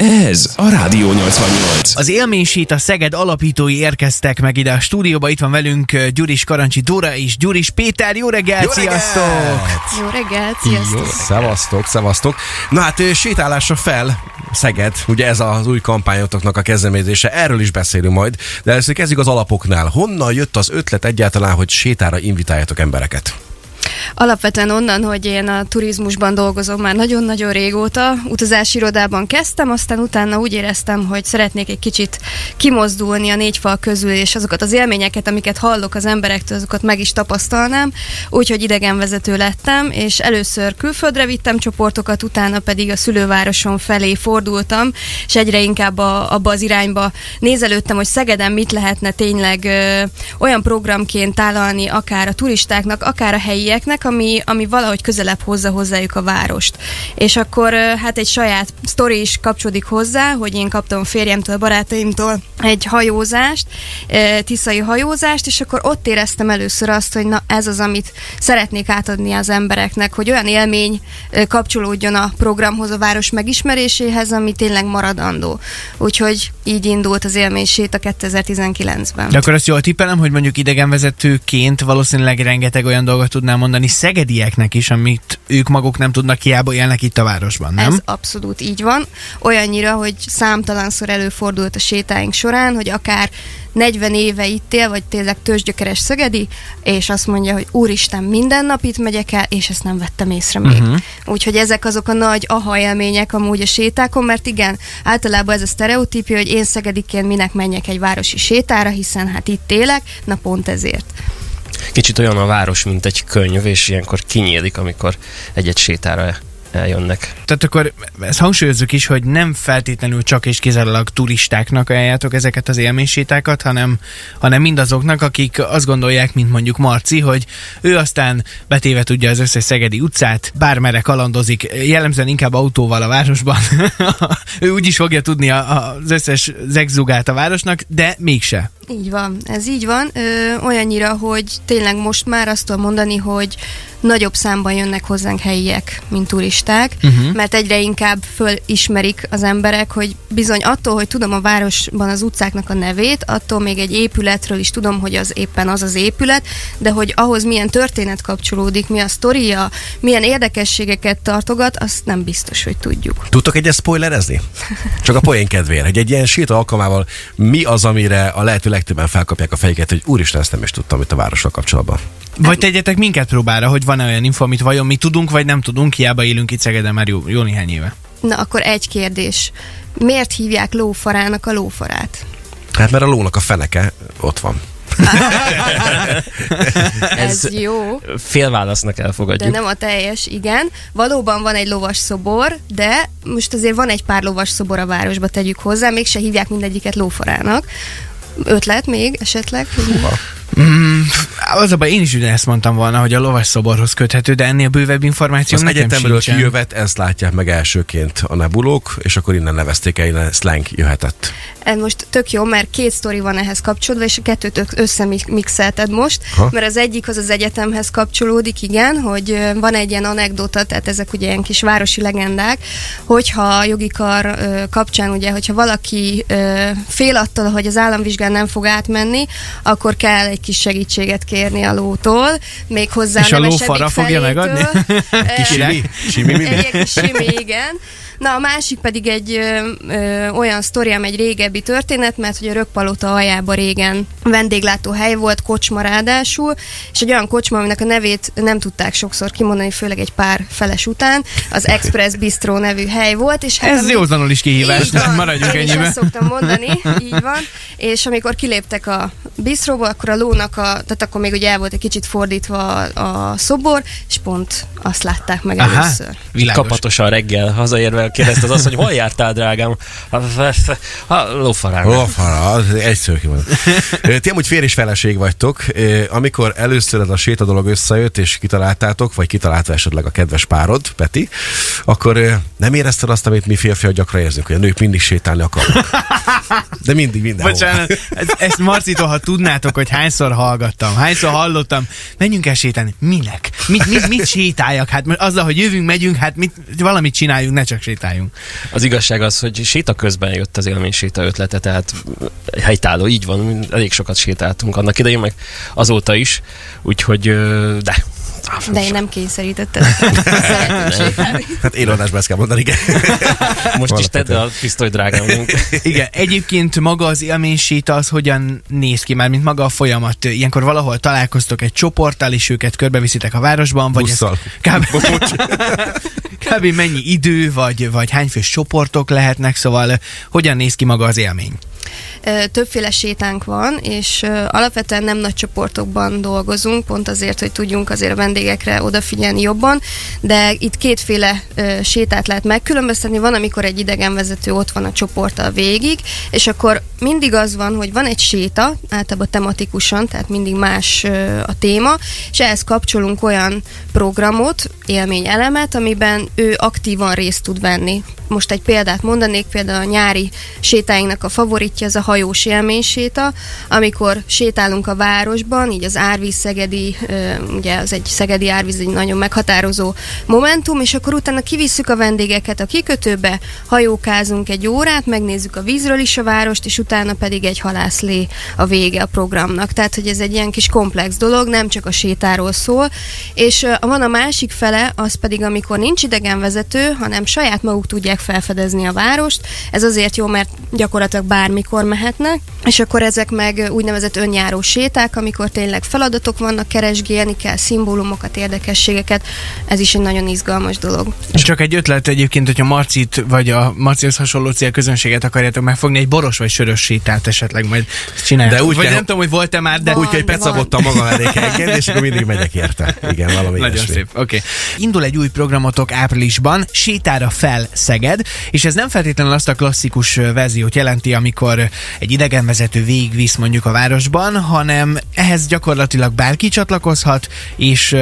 Ez a Rádió 88. Az élménysít a Szeged alapítói érkeztek meg ide a stúdióba. Itt van velünk Gyuris Karancsi Dóra és Gyuris Péter. Jó reggelt, Jó reggelt! sziasztok! Jó reggelt, sziasztok! Jó, szevasztok, szevasztok. Na hát sétálásra fel Szeged, ugye ez az új kampányotoknak a kezdeményezése, erről is beszélünk majd, de először kezdjük az alapoknál. Honnan jött az ötlet egyáltalán, hogy sétára invitáljatok embereket? Alapvetően onnan, hogy én a turizmusban dolgozom már nagyon-nagyon régóta, utazási irodában kezdtem, aztán utána úgy éreztem, hogy szeretnék egy kicsit kimozdulni a négy fal közül, és azokat az élményeket, amiket hallok az emberektől, azokat meg is tapasztalnám, úgyhogy idegenvezető lettem, és először külföldre vittem csoportokat, utána pedig a szülővárosom felé fordultam, és egyre inkább a, abba az irányba nézelődtem, hogy Szegeden mit lehetne tényleg ö, olyan programként tálalni akár a turistáknak, akár a helyieknek, ami, ami valahogy közelebb hozza hozzájuk a várost. És akkor hát egy saját sztori is kapcsolódik hozzá, hogy én kaptam férjemtől, barátaimtól egy hajózást, tiszai hajózást, és akkor ott éreztem először azt, hogy na ez az, amit szeretnék átadni az embereknek, hogy olyan élmény kapcsolódjon a programhoz, a város megismeréséhez, ami tényleg maradandó. Úgyhogy így indult az élménysét a 2019-ben. De akkor azt jól tippelem, hogy mondjuk idegenvezetőként valószínűleg rengeteg olyan dolgot tudnám mondani szegedieknek is, amit ők maguk nem tudnak, hiába élnek itt a városban, nem? Ez abszolút így van. Olyannyira, hogy számtalanszor előfordult a sétáink során, hogy akár 40 éve itt él, vagy tényleg tőzsgyökeres szögedi, és azt mondja, hogy úristen, minden nap itt megyek el, és ezt nem vettem észre még. Mhm. Úgyhogy ezek azok a nagy aha élmények amúgy a sétákon, mert igen, általában ez a sztereotípia, hogy én szegediként minek menjek egy városi sétára, hiszen hát itt élek, na pont ezért. Kicsit olyan a város, mint egy könyv, és ilyenkor kinyílik, amikor egy-egy sétára eljönnek. Tehát akkor ezt hangsúlyozzuk is, hogy nem feltétlenül csak és kizárólag turistáknak ajánljátok ezeket az élménysétákat, hanem, hanem mindazoknak, akik azt gondolják, mint mondjuk Marci, hogy ő aztán betéve tudja az összes szegedi utcát, bármere kalandozik, jellemzően inkább autóval a városban. ő úgy is fogja tudni az összes zegzugát a városnak, de mégse. Így van, ez így van. Ö, olyannyira, hogy tényleg most már azt tudom mondani, hogy nagyobb számban jönnek hozzánk helyiek, mint turisták, Uh-huh. mert egyre inkább fölismerik az emberek, hogy bizony attól, hogy tudom a városban az utcáknak a nevét, attól még egy épületről is tudom, hogy az éppen az az épület, de hogy ahhoz milyen történet kapcsolódik, mi a sztoria, milyen érdekességeket tartogat, azt nem biztos, hogy tudjuk. Tudtok egyet spoilerezni? Csak a poén kedvére, hogy egy ilyen séta alkalmával mi az, amire a lehető legtöbben felkapják a fejüket, hogy úristen, ezt nem is tudtam itt a várossal kapcsolatban. Vagy tegyetek minket próbára, hogy van-e olyan info, amit vajon mi tudunk, vagy nem tudunk, hiába élünk itt Szegeden már jó, jó néhány éve. Na, akkor egy kérdés. Miért hívják lófarának a lófarát? Hát mert a lónak a feneke ott van. Ez, ez jó. Fél válasznak De elfogadjuk. nem a teljes, igen. Valóban van egy lovas szobor, de most azért van egy pár lovas szobor a városba, tegyük hozzá, mégse hívják mindegyiket lófarának. Ötlet még esetleg? Mm, az a baj, én is ugyanezt mondtam volna, hogy a lovas szoborhoz köthető, de ennél bővebb információ Az nekem egyetemről sincsen. kijövet, ezt látják meg elsőként a nebulók, és akkor innen nevezték el, innen slang jöhetett. Ez most tök jó, mert két sztori van ehhez kapcsolódva, és a kettőt összemixelted most, Ha? mert az egyik az az egyetemhez kapcsolódik, igen, hogy van egy ilyen anekdota, tehát ezek ugye ilyen kis városi legendák, hogyha a jogi kar ö, kapcsán ugye, hogyha valaki fél attól, hogy az államvizsgán nem fog átmenni, akkor kell egy kis segítséget kérni a lótól, még hozzá És a lófara fogja megadni? Simi? Simi, igen. Na, a másik pedig egy ö, ö, olyan sztori, egy régebbi történet, mert hogy a Rökpalota aljában régen vendéglátóhely volt, kocsma ráadásul, és egy olyan kocsma, aminek a nevét nem tudták sokszor kimondani, főleg egy pár feles után, az Express Bistro nevű hely volt, és hát Ez ami- józanul is kihívás, van. maradjunk Én is ennyiben. ezt szoktam mondani, így van. És amikor kiléptek a bistróból, akkor a lónak a, tehát akkor még ugye el volt egy kicsit fordítva a, a szobor, és pont azt látták meg Aha, először. világos. Kapatosan reggel hazaérve kérdezte az azt, hogy hol jártál, drágám? A lófarán. Lófara, az egy szó kimond. Ö, Ti amúgy fér és feleség vagytok. Amikor először ez a séta dolog összejött, és kitaláltátok, vagy kitalálta esetleg a kedves párod, Peti, akkor nem érezted azt, amit mi férfiak gyakran érzünk, hogy a nők mindig sétálni akarnak. De mindig, mindenhol. Bocsánat, ez- ezt Marcitól, ha tudnátok, hogy hányszor hallgattam, hányszor hallottam, menjünk el sétálni. Minek? Mit, mit, mit sétáljak? Hát azzal, hogy jövünk, megyünk, hát mit, valamit csináljunk, ne csak sétáljunk. Sétáljunk. Az igazság az, hogy séta közben jött az élmény séta ötlete, tehát helytálló, így van, elég sokat sétáltunk annak idején, meg azóta is, úgyhogy de. De én nem kényszerítettem. Hát élőadásban ezt kell mondani, igen. Most is tedd a pisztoly drágám. Igen, egyébként maga az élményséta az hogyan néz ki már, mint maga a folyamat? Ilyenkor valahol találkoztok egy csoporttal, és őket körbeviszitek a városban, vagy ez Busszal. kb. kb. mennyi idő, vagy, vagy hány fős csoportok lehetnek, szóval hogyan néz ki maga az élmény? Többféle sétánk van, és alapvetően nem nagy csoportokban dolgozunk, pont azért, hogy tudjunk azért a vendégekre odafigyelni jobban, de itt kétféle sétát lehet megkülönböztetni. Van, amikor egy idegenvezető ott van a csoporttal végig, és akkor mindig az van, hogy van egy séta, általában tematikusan, tehát mindig más a téma, és ehhez kapcsolunk olyan programot, élményelemet, amiben ő aktívan részt tud venni. Most egy példát mondanék, például a nyári sétáinknak a favoritja az a hajós élményséta, amikor sétálunk a városban, így az árvíz szegedi, ugye az egy szegedi árvíz egy nagyon meghatározó momentum, és akkor utána kivisszük a vendégeket a kikötőbe, hajókázunk egy órát, megnézzük a vízről is a várost, és utána pedig egy halászlé a vége a programnak. Tehát, hogy ez egy ilyen kis komplex dolog, nem csak a sétáról szól. És van a másik fele, az pedig, amikor nincs idegenvezető, hanem saját maguk tudják felfedezni a várost. Ez azért jó, mert gyakorlatilag bármikor mehetnek, és akkor ezek meg úgynevezett önjáró séták, amikor tényleg feladatok vannak, keresgélni kell, szimbólumokat, érdekességeket. Ez is egy nagyon izgalmas dolog. Csak egy ötlet egyébként, hogyha Marcit vagy a Marcihoz hasonló célközönséget akarjátok megfogni, egy boros vagy sörös sétát esetleg majd csináljátok. De úgy vagy kell- nem tudom, hogy volt-e már, de... Van. Úgy, hogy pecabottam magam elé engedni, és akkor mindig megyek érte. Igen, valami Nagyon ilyesmi. szép, oké. Okay. Indul egy új programotok áprilisban, Sétára fel Szeged, és ez nem feltétlenül azt a klasszikus verziót jelenti, amikor egy idegenvezető végigvisz mondjuk a városban, hanem ehhez gyakorlatilag bárki csatlakozhat, és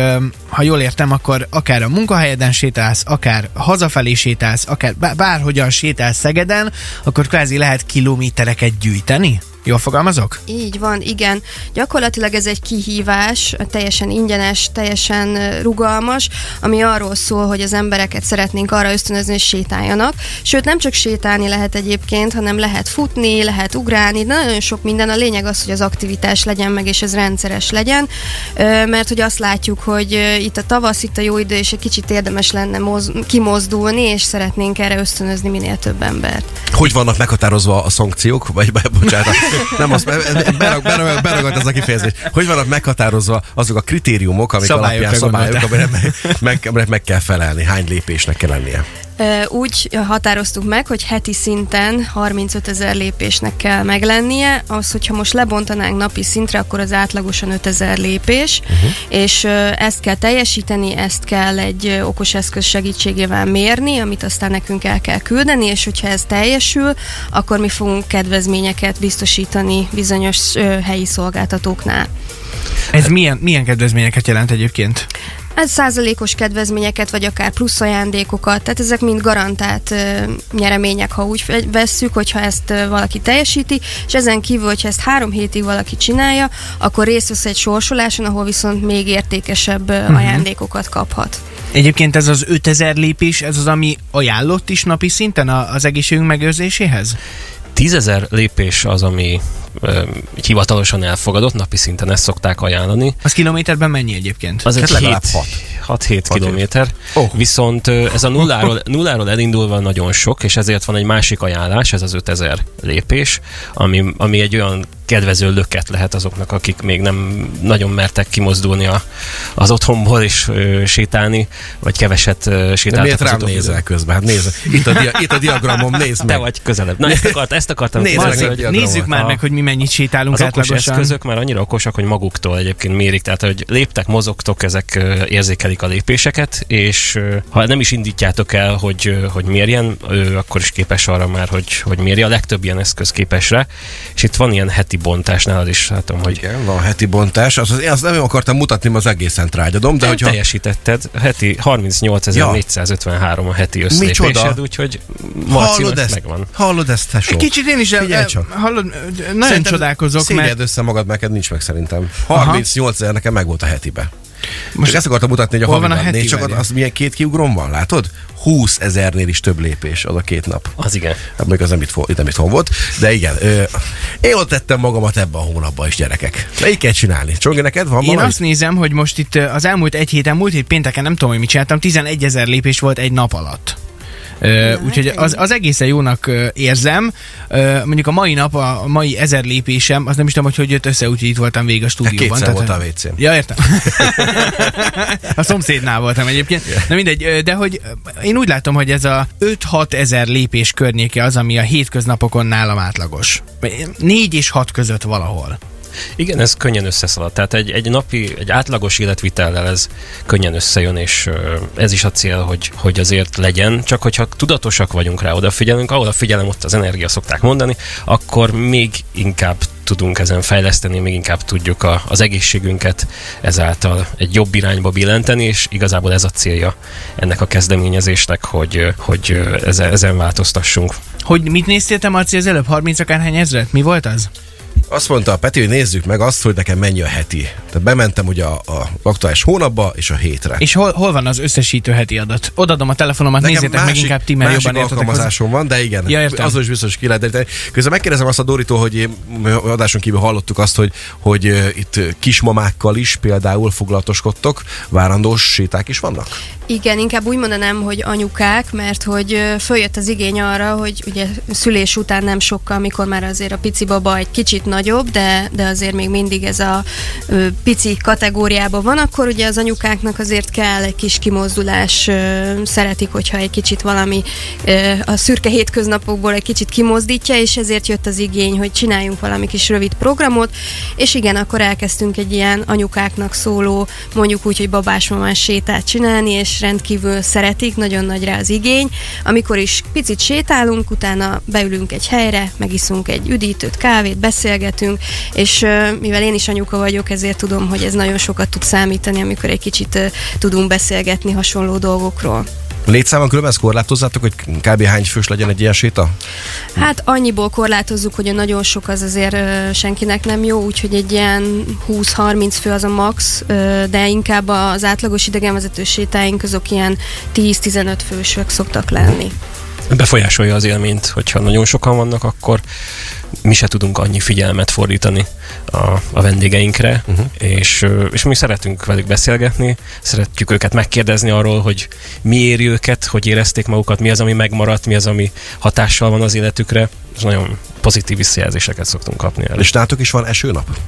ha jól értem, akkor akár a munkahelyeden sétálsz, akár hazafelé sétálsz, akár bá- bárhogyan sétálsz Szegeden, akkor kvázi lehet kilométereket gyűjteni? Jól fogalmazok? Így van, igen. Gyakorlatilag ez egy kihívás, teljesen ingyenes, teljesen rugalmas, ami arról szól, hogy az embereket szeretnénk arra ösztönözni, hogy sétáljanak. Sőt, nem csak sétálni lehet egyébként, hanem lehet futni, lehet ugrálni, de nagyon sok minden. A lényeg az, hogy az aktivitás legyen meg, és ez rendszeres legyen, mert hogy azt látjuk, hogy itt a tavasz, itt a jó idő, és egy kicsit érdemes lenne moz- kimozdulni, és szeretnénk erre ösztönözni minél több embert. Hogy vannak meghatározva a szankciók? Vagy, bocsánat, nem azt, berag, berag, beragad ez a kifejezés. Hogy vannak meghatározva azok a kritériumok, amik Szabályokra alapján szabályok, amire meg, meg, meg kell felelni? Hány lépésnek kell lennie? Úgy határoztuk meg, hogy heti szinten 35 ezer lépésnek kell meglennie. Az, hogyha most lebontanánk napi szintre, akkor az átlagosan 5 ezer lépés, uh-huh. és ezt kell teljesíteni, ezt kell egy okos eszköz segítségével mérni, amit aztán nekünk el kell küldeni, és hogyha ez teljesül, akkor mi fogunk kedvezményeket biztosítani bizonyos helyi szolgáltatóknál. Ez milyen, milyen kedvezményeket jelent egyébként? Ez százalékos kedvezményeket, vagy akár plusz ajándékokat, tehát ezek mind garantált ö, nyeremények, ha úgy vesszük, hogyha ezt ö, valaki teljesíti, és ezen kívül, hogyha ezt három hétig valaki csinálja, akkor részt vesz egy sorsoláson, ahol viszont még értékesebb uh-huh. ajándékokat kaphat. Egyébként ez az 5000 lépés, ez az, ami ajánlott is napi szinten az egészségünk megőrzéséhez? Tízezer lépés az, ami ö, hivatalosan elfogadott, napi szinten ezt szokták ajánlani. Az kilométerben mennyi egyébként? Az egy legalább 7, hat. 6-7 Hat kilométer. Oh. Viszont ez a nulláról, nulláról elindulva nagyon sok, és ezért van egy másik ajánlás, ez az 5000 lépés, ami, ami egy olyan kedvező löket lehet azoknak, akik még nem nagyon mertek kimozdulni a, az otthonból és ö, sétálni, vagy keveset ö, De sétáltak miért az rám nézel közben? Hát nézd, itt a, dia, itt a diagramom, nézd Te meg. vagy közelebb. Na, ezt, akart, ezt akartam Nézd meg. Nézzük már A- meg, hogy mi mennyit sétálunk az okos átlagosan. eszközök már annyira okosak, hogy maguktól egyébként mérik, tehát hogy léptek, mozogtok, ezek érzékelik a lépéseket, és ha nem is indítjátok el, hogy, hogy mérjen, ő akkor is képes arra már, hogy, hogy mérje. A legtöbb ilyen eszköz képes rá, és itt van ilyen heti bontás nálad is, látom, hogy Igen, van heti bontás. Azt, én azt nem akartam mutatni, az egészen trágyadom, de de hogyha... teljesítetted, heti 38.453 a heti összlépésed, úgyhogy Hallod Marcinak ezt? megvan. Hallod ezt, tesó? Egy kicsit én is el, Figyelj el, csak. hallod, nagyon csodálkozok, Szégyed mert össze magad, neked nincs meg szerintem. 38 ezer nekem meg volt a hetibe. Most ezt akartam mutatni, hogy a hol van a havi heti csak az, az milyen két kiugrom van, látod? 20 ezernél is több lépés az a két nap. Az igen. Hát még az nem itt, nem itt volt, de igen. Ö, én ott tettem magamat ebben a hónapban is, gyerekek. Így kell csinálni. Csongi, neked van Én valami? azt nézem, hogy most itt az elmúlt egy héten, múlt hét pénteken nem tudom, hogy mit csináltam, 11 ezer lépés volt egy nap alatt. Úgyhogy az, az egészen jónak érzem. Mondjuk a mai nap, a, mai ezer lépésem, az nem is tudom, hogy hogy jött össze, úgyhogy itt voltam végig a stúdióban. kétszer volt a WC-n. Ja, értem. a szomszédnál voltam egyébként. Na mindegy, de hogy én úgy látom, hogy ez a 5-6 ezer lépés környéke az, ami a hétköznapokon nálam átlagos. 4 és 6 között valahol. Igen, ez könnyen összeszalad. Tehát egy, egy napi, egy átlagos életvitellel ez könnyen összejön, és ez is a cél, hogy, hogy azért legyen. Csak hogyha tudatosak vagyunk rá, odafigyelünk, ahol a figyelem, ott az energia szokták mondani, akkor még inkább tudunk ezen fejleszteni, még inkább tudjuk a, az egészségünket ezáltal egy jobb irányba billenteni, és igazából ez a célja ennek a kezdeményezésnek, hogy, hogy ezen változtassunk. Hogy mit néztél te, Marci, az előbb? 30 akárhány ezret? Mi volt az? Azt mondta a Peti, hogy nézzük meg azt, hogy nekem mennyi a heti. Tehát bementem ugye a, a aktuális hónapba és a hétre. És hol, hol van az összesítő heti adat? Odadom a telefonomat, Nekem nézzétek meg inkább ti, mert másik jobban hozzá. alkalmazásom van, de igen, Ja, értem. azon is biztos ki lehet deríteni. Közben megkérdezem azt a Doritól, hogy én- adáson kívül hallottuk azt, hogy, hogy itt kismamákkal is például foglalatoskodtok, várandós séták is vannak? Igen, inkább úgy mondanám, hogy anyukák, mert hogy följött az igény arra, hogy ugye szülés után nem sokkal, amikor már azért a pici baba egy kicsit nagyobb, de, de azért még mindig ez a ö, pici kategóriában van, akkor ugye az anyukáknak azért kell egy kis kimozdulás, ö, szeretik, hogyha egy kicsit valami ö, a szürke hétköznapokból egy kicsit kimozdítja, és ezért jött az igény, hogy csináljunk valami kis rövid programot, és igen, akkor elkezdtünk egy ilyen anyukáknak szóló, mondjuk úgy, hogy babás-mamás sétát csinálni, és rendkívül szeretik, nagyon nagy rá az igény. Amikor is picit sétálunk, utána beülünk egy helyre, megiszunk egy üdítőt, kávét, beszélgetünk, és ö, mivel én is anyuka vagyok, ezért tudom, hogy ez nagyon sokat tud számítani, amikor egy kicsit tudunk beszélgetni hasonló dolgokról. Létszámon különben ezt korlátozzátok, hogy kb. hány fős legyen egy ilyen séta? Hát annyiból korlátozzuk, hogy a nagyon sok az azért senkinek nem jó, úgyhogy egy ilyen 20-30 fő az a max, de inkább az átlagos idegenvezető sétáink azok ilyen 10-15 fősök szoktak lenni. Befolyásolja az élményt, hogyha nagyon sokan vannak, akkor mi se tudunk annyi figyelmet fordítani a, a vendégeinkre, uh-huh. és, és mi szeretünk velük beszélgetni, szeretjük őket megkérdezni arról, hogy mi éri őket, hogy érezték magukat, mi az, ami megmaradt, mi az, ami hatással van az életükre, és nagyon pozitív visszajelzéseket szoktunk kapni erre. És nátok is van esőnap?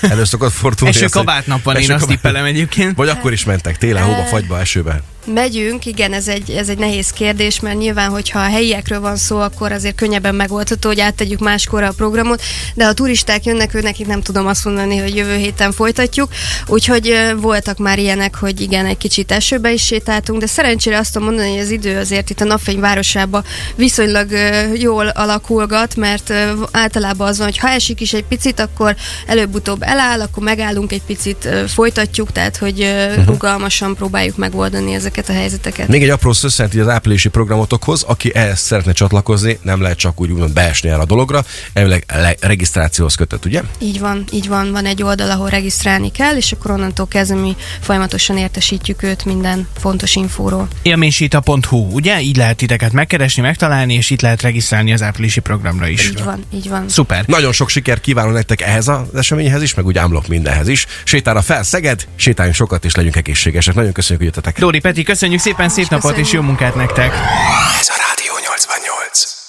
Elő szokott fordulni. Eső kabátnap van, én azt tippelem egyébként. Vagy akkor is mentek, télen, hóba, fagyba, esőbe. Megyünk, igen, ez egy, ez egy nehéz kérdés, mert nyilván, hogyha a helyiekről van szó, akkor azért könnyebben megoldható, hogy áttegyük máskorra a programot, de ha turisták jönnek, ő nekik nem tudom azt mondani, hogy jövő héten folytatjuk, úgyhogy voltak már ilyenek, hogy igen, egy kicsit esőbe is sétáltunk, de szerencsére azt tudom mondani, hogy az idő azért itt a napfény városába viszonylag jól alakulgat, mert általában az van, hogy ha esik is egy picit, akkor előbb-utóbb eláll, akkor megállunk egy picit, folytatjuk, tehát hogy ö, rugalmasan próbáljuk megoldani ezeket a helyzeteket. Még egy apró szösszent az áprilisi programotokhoz, aki ehhez szeretne csatlakozni, nem lehet csak úgy úgymond beesni el a dologra, elvileg le- regisztrációhoz kötött, ugye? Így van, így van, van egy oldal, ahol regisztrálni kell, és akkor onnantól kezdve mi folyamatosan értesítjük őt minden fontos infóról. Élménysita.hu, ugye? Így lehet titeket megkeresni, megtalálni, és itt lehet regisztrálni az áprilisi programra is. Így van, így van. Szuper. Nagyon sok sikert kívánok nektek ehhez az eseményhez is, meg úgy ámlok mindenhez is. Sétára fel Szeged, sétáljunk sokat és legyünk egészségesek. Nagyon köszönjük, hogy jöttetek. Dóri Peti, köszönjük szépen, szép napot és jó munkát nektek! Ez a Rádió 88.